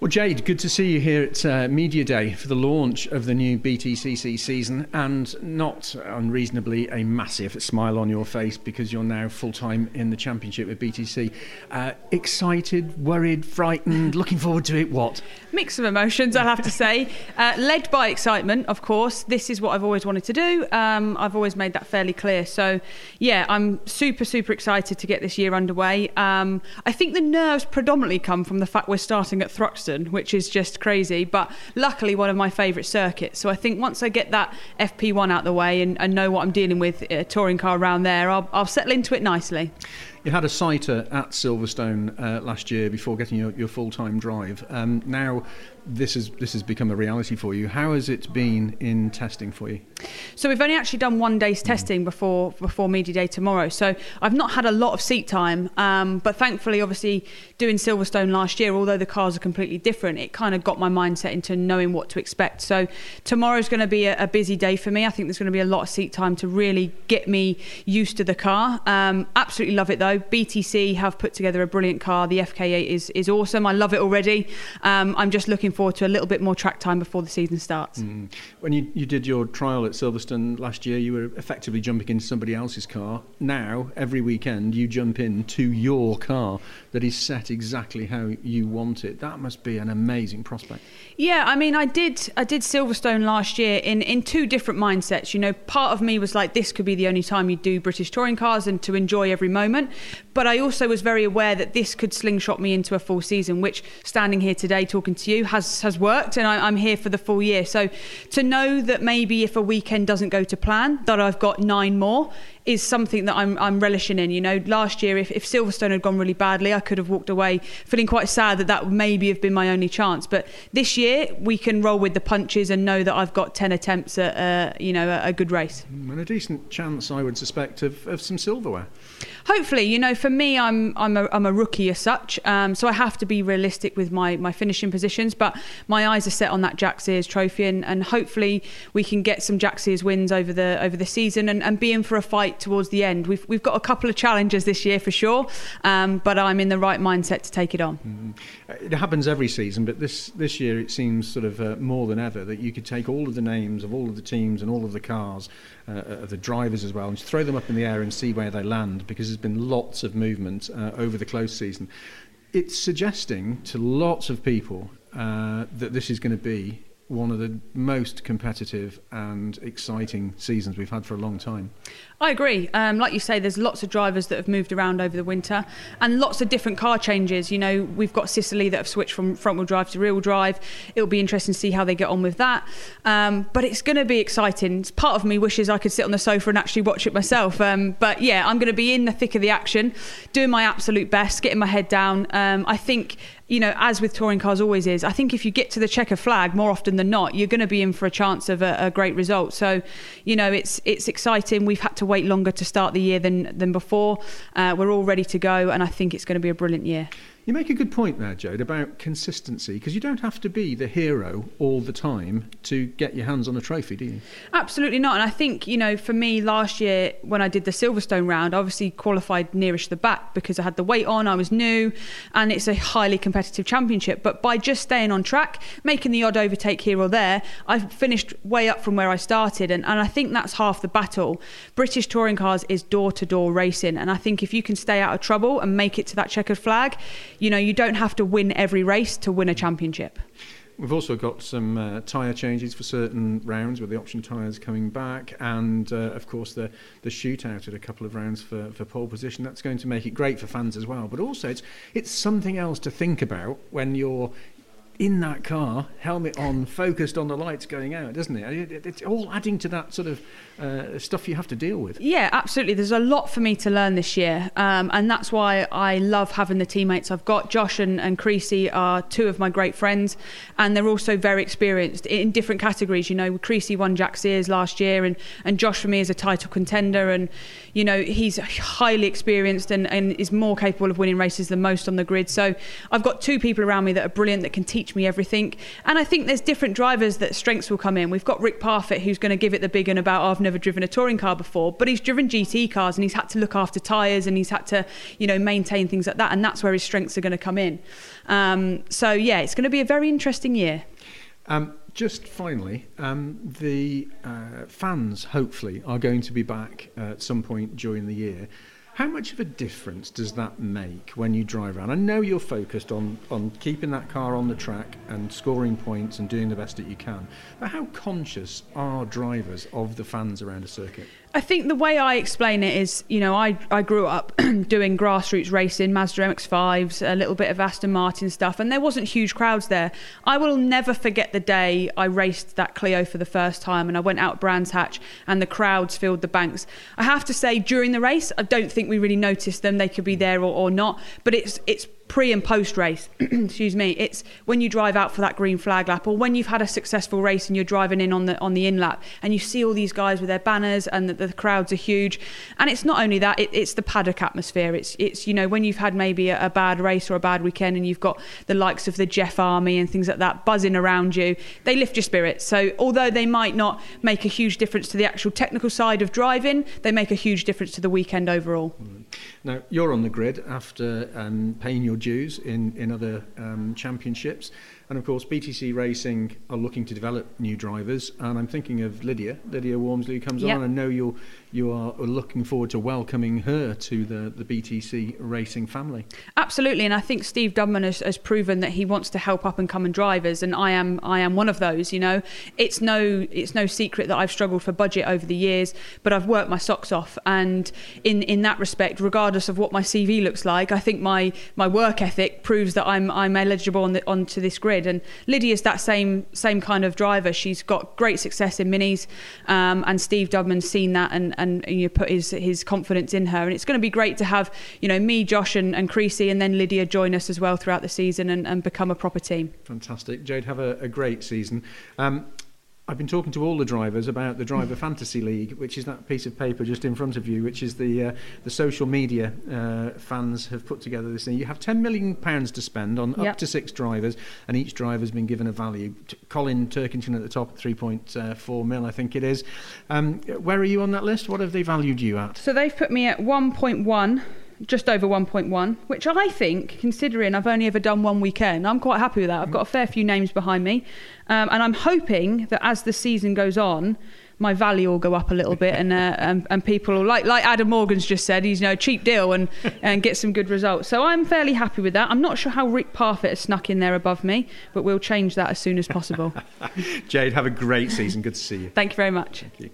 Well, Jade, good to see you here at uh, Media Day for the launch of the new BTCC season, and not unreasonably a massive smile on your face because you're now full time in the championship with BTC. Uh, excited, worried, frightened, looking forward to it? What? Mix of emotions, I'll have to say. Uh, led by excitement, of course. This is what I've always wanted to do. Um, I've always made that fairly clear. So, yeah, I'm super, super excited to get this year underway. Um, I think the nerves predominantly come from the fact we're starting at Which is just crazy. But luckily, one of my favourite circuits. So I think once I get that FP1 out the way and, and know what I'm dealing with, a uh, touring car around there, I'll, I'll settle into it nicely. You had a sighter at Silverstone uh, last year before getting your, your full time drive. Um, now, this has this has become a reality for you. How has it been in testing for you? So we've only actually done one day's testing mm. before before media day tomorrow. So I've not had a lot of seat time, um, but thankfully, obviously, doing Silverstone last year, although the cars are completely different, it kind of got my mindset into knowing what to expect. So tomorrow's going to be a, a busy day for me. I think there's going to be a lot of seat time to really get me used to the car. Um, absolutely love it though. BTC have put together a brilliant car. The FK8 is is awesome. I love it already. Um, I'm just looking forward to a little bit more track time before the season starts. Mm. When you, you did your trial at Silverstone last year, you were effectively jumping into somebody else's car. Now, every weekend, you jump into your car that is set exactly how you want it. That must be an amazing prospect. Yeah, I mean, I did I did Silverstone last year in, in two different mindsets. You know, part of me was like, this could be the only time you do British touring cars and to enjoy every moment. But I also was very aware that this could slingshot me into a full season, which standing here today talking to you has has worked, and I, am here for the full year. So to know that maybe if a weekend doesn't go to plan, that I've got nine more is something that I'm, I'm relishing in. You know, last year, if, if Silverstone had gone really badly, I could have walked away feeling quite sad that that would maybe have been my only chance. But this year, we can roll with the punches and know that I've got 10 attempts at, uh, you know, a, a, good race. And a decent chance, I would suspect, of, of some silverware. Hopefully, you know, for me, I'm I'm a, I'm a rookie as such, um, so I have to be realistic with my, my finishing positions. But my eyes are set on that Jack Sears Trophy, and, and hopefully we can get some Jack Sears wins over the over the season and, and be in for a fight towards the end. We've we've got a couple of challenges this year for sure, um, but I'm in the right mindset to take it on. Mm-hmm. It happens every season, but this this year it seems sort of uh, more than ever that you could take all of the names of all of the teams and all of the cars, uh, of the drivers as well, and just throw them up in the air and see where they land because there's been lots of movement uh, over the close season. It's suggesting to lots of people uh, that this is going to be one of the most competitive and exciting seasons we've had for a long time. I agree. Um, like you say, there's lots of drivers that have moved around over the winter and lots of different car changes. You know, we've got Ciceley that have switched from front wheel drive to rear wheel drive. It'll be interesting to see how they get on with that. Um, but it's going to be exciting. Part of me wishes I could sit on the sofa and actually watch it myself. Um, but yeah, I'm going to be in the thick of the action, doing my absolute best, getting my head down. Um, I think you know, as with touring cars always is, I think if you get to the checker flag more often than not, you're going to be in for a chance of a, a great result. So, you know, it's it's exciting. We've had to wait longer to start the year than than before. Uh, we're all ready to go, and I think it's going to be a brilliant year. You make a good point there, Jade, about consistency, because you don't have to be the hero all the time to get your hands on a trophy, do you? Absolutely not. And I think, you know, for me last year when I did the Silverstone round, I obviously qualified nearest the back because I had the weight on, I was new, and it's a highly competitive championship. But by just staying on track, making the odd overtake here or there, I finished way up from where I started. And, and I think that's half the battle. British touring cars is door to door racing. And I think if you can stay out of trouble and make it to that checkered flag, you know, you don't have to win every race to win a championship. We've also got some uh, tyre changes for certain rounds with the option tyres coming back, and uh, of course the the shootout at a couple of rounds for, for pole position. That's going to make it great for fans as well. But also, it's it's something else to think about when you're in that car, helmet on, focused on the lights going out, doesn't it? It's all adding to that sort of uh, stuff you have to deal with. Yeah, absolutely. There's a lot for me to learn this year, um, and that's why I love having the teammates I've got. Josh and, and Creasy are two of my great friends, and they're also very experienced in different categories. You know, Creasy won Jack Sears last year, and, and Josh for me is a title contender, and you know he's highly experienced and, and is more capable of winning races than most on the grid. So I've got two people around me that are brilliant that can teach teach me everything. And I think there's different drivers that strengths will come in. We've got Rick Parfitt, who's going to give it the big one about, oh, I've never driven a touring car before, but he's driven GT cars and he's had to look after tyres and he's had to, you know, maintain things like that. And that's where his strengths are going to come in. Um, so, yeah, it's going to be a very interesting year. Um, just finally, um, the uh, fans hopefully are going to be back at some point during the year. How much of a difference does that make when you drive around? I know you're focused on, on keeping that car on the track and scoring points and doing the best that you can, but how conscious are drivers of the fans around a circuit? I think the way I explain it is, you know, I, I grew up doing grassroots racing, Mazda MX-5s, a little bit of Aston Martin stuff, and there wasn't huge crowds there. I will never forget the day I raced that Clio for the first time and I went out Brands Hatch and the crowds filled the banks. I have to say, during the race, I don't think we really noticed them. They could be there or, or not, but it's it's pre and post race, excuse me, it's when you drive out for that green flag lap or when you've had a successful race and you're driving in on the on the in lap and you see all these guys with their banners and the, the crowds are huge. And it's not only that, it, it's the paddock atmosphere. It's it's you know when you've had maybe a, a, bad race or a bad weekend and you've got the likes of the Jeff Army and things like that buzzing around you, they lift your spirits. So although they might not make a huge difference to the actual technical side of driving, they make a huge difference to the weekend overall. Mm. Now you're on the grid after um, paying your dues in in other um, championships. And of course, BTC Racing are looking to develop new drivers. And I'm thinking of Lydia, Lydia Walmsley, who comes yep. on. I know you'll, you are looking forward to welcoming her to the, the BTC Racing family. Absolutely. And I think Steve Dudman has, has proven that he wants to help up and coming drivers. And I am, I am one of those. You know, it's no, it's no secret that I've struggled for budget over the years, but I've worked my socks off. And in, in that respect, regardless of what my CV looks like, I think my, my work ethic proves that I'm, I'm eligible on the, onto this grid grid. And Lydia's that same same kind of driver. She's got great success in minis, um, and Steve Dudman's seen that and and you know, put his his confidence in her. And it's going to be great to have you know me, Josh, and, and Creasy, and then Lydia join us as well throughout the season and, and become a proper team. Fantastic, Jade. Have a, a great season. Um, I've been talking to all the drivers about the Driver Fantasy League, which is that piece of paper just in front of you, which is the uh, the social media uh, fans have put together this thing. You have 10 million pounds to spend on yep. up to six drivers, and each driver's been given a value. Colin Turkington at the top at 3.4 mil, I think it is. Um, where are you on that list? What have they valued you at? So they've put me at 1.1 just over 1.1, which I think, considering I've only ever done one weekend, I'm quite happy with that. I've got a fair few names behind me. Um, and I'm hoping that as the season goes on, my value will go up a little bit, and uh, and, and people will, like like Adam Morgan's just said, he's you know a cheap deal and and get some good results. So I'm fairly happy with that. I'm not sure how Rick Parfitt has snuck in there above me, but we'll change that as soon as possible. Jade, have a great season. Good to see you. Thank you very much. Thank you.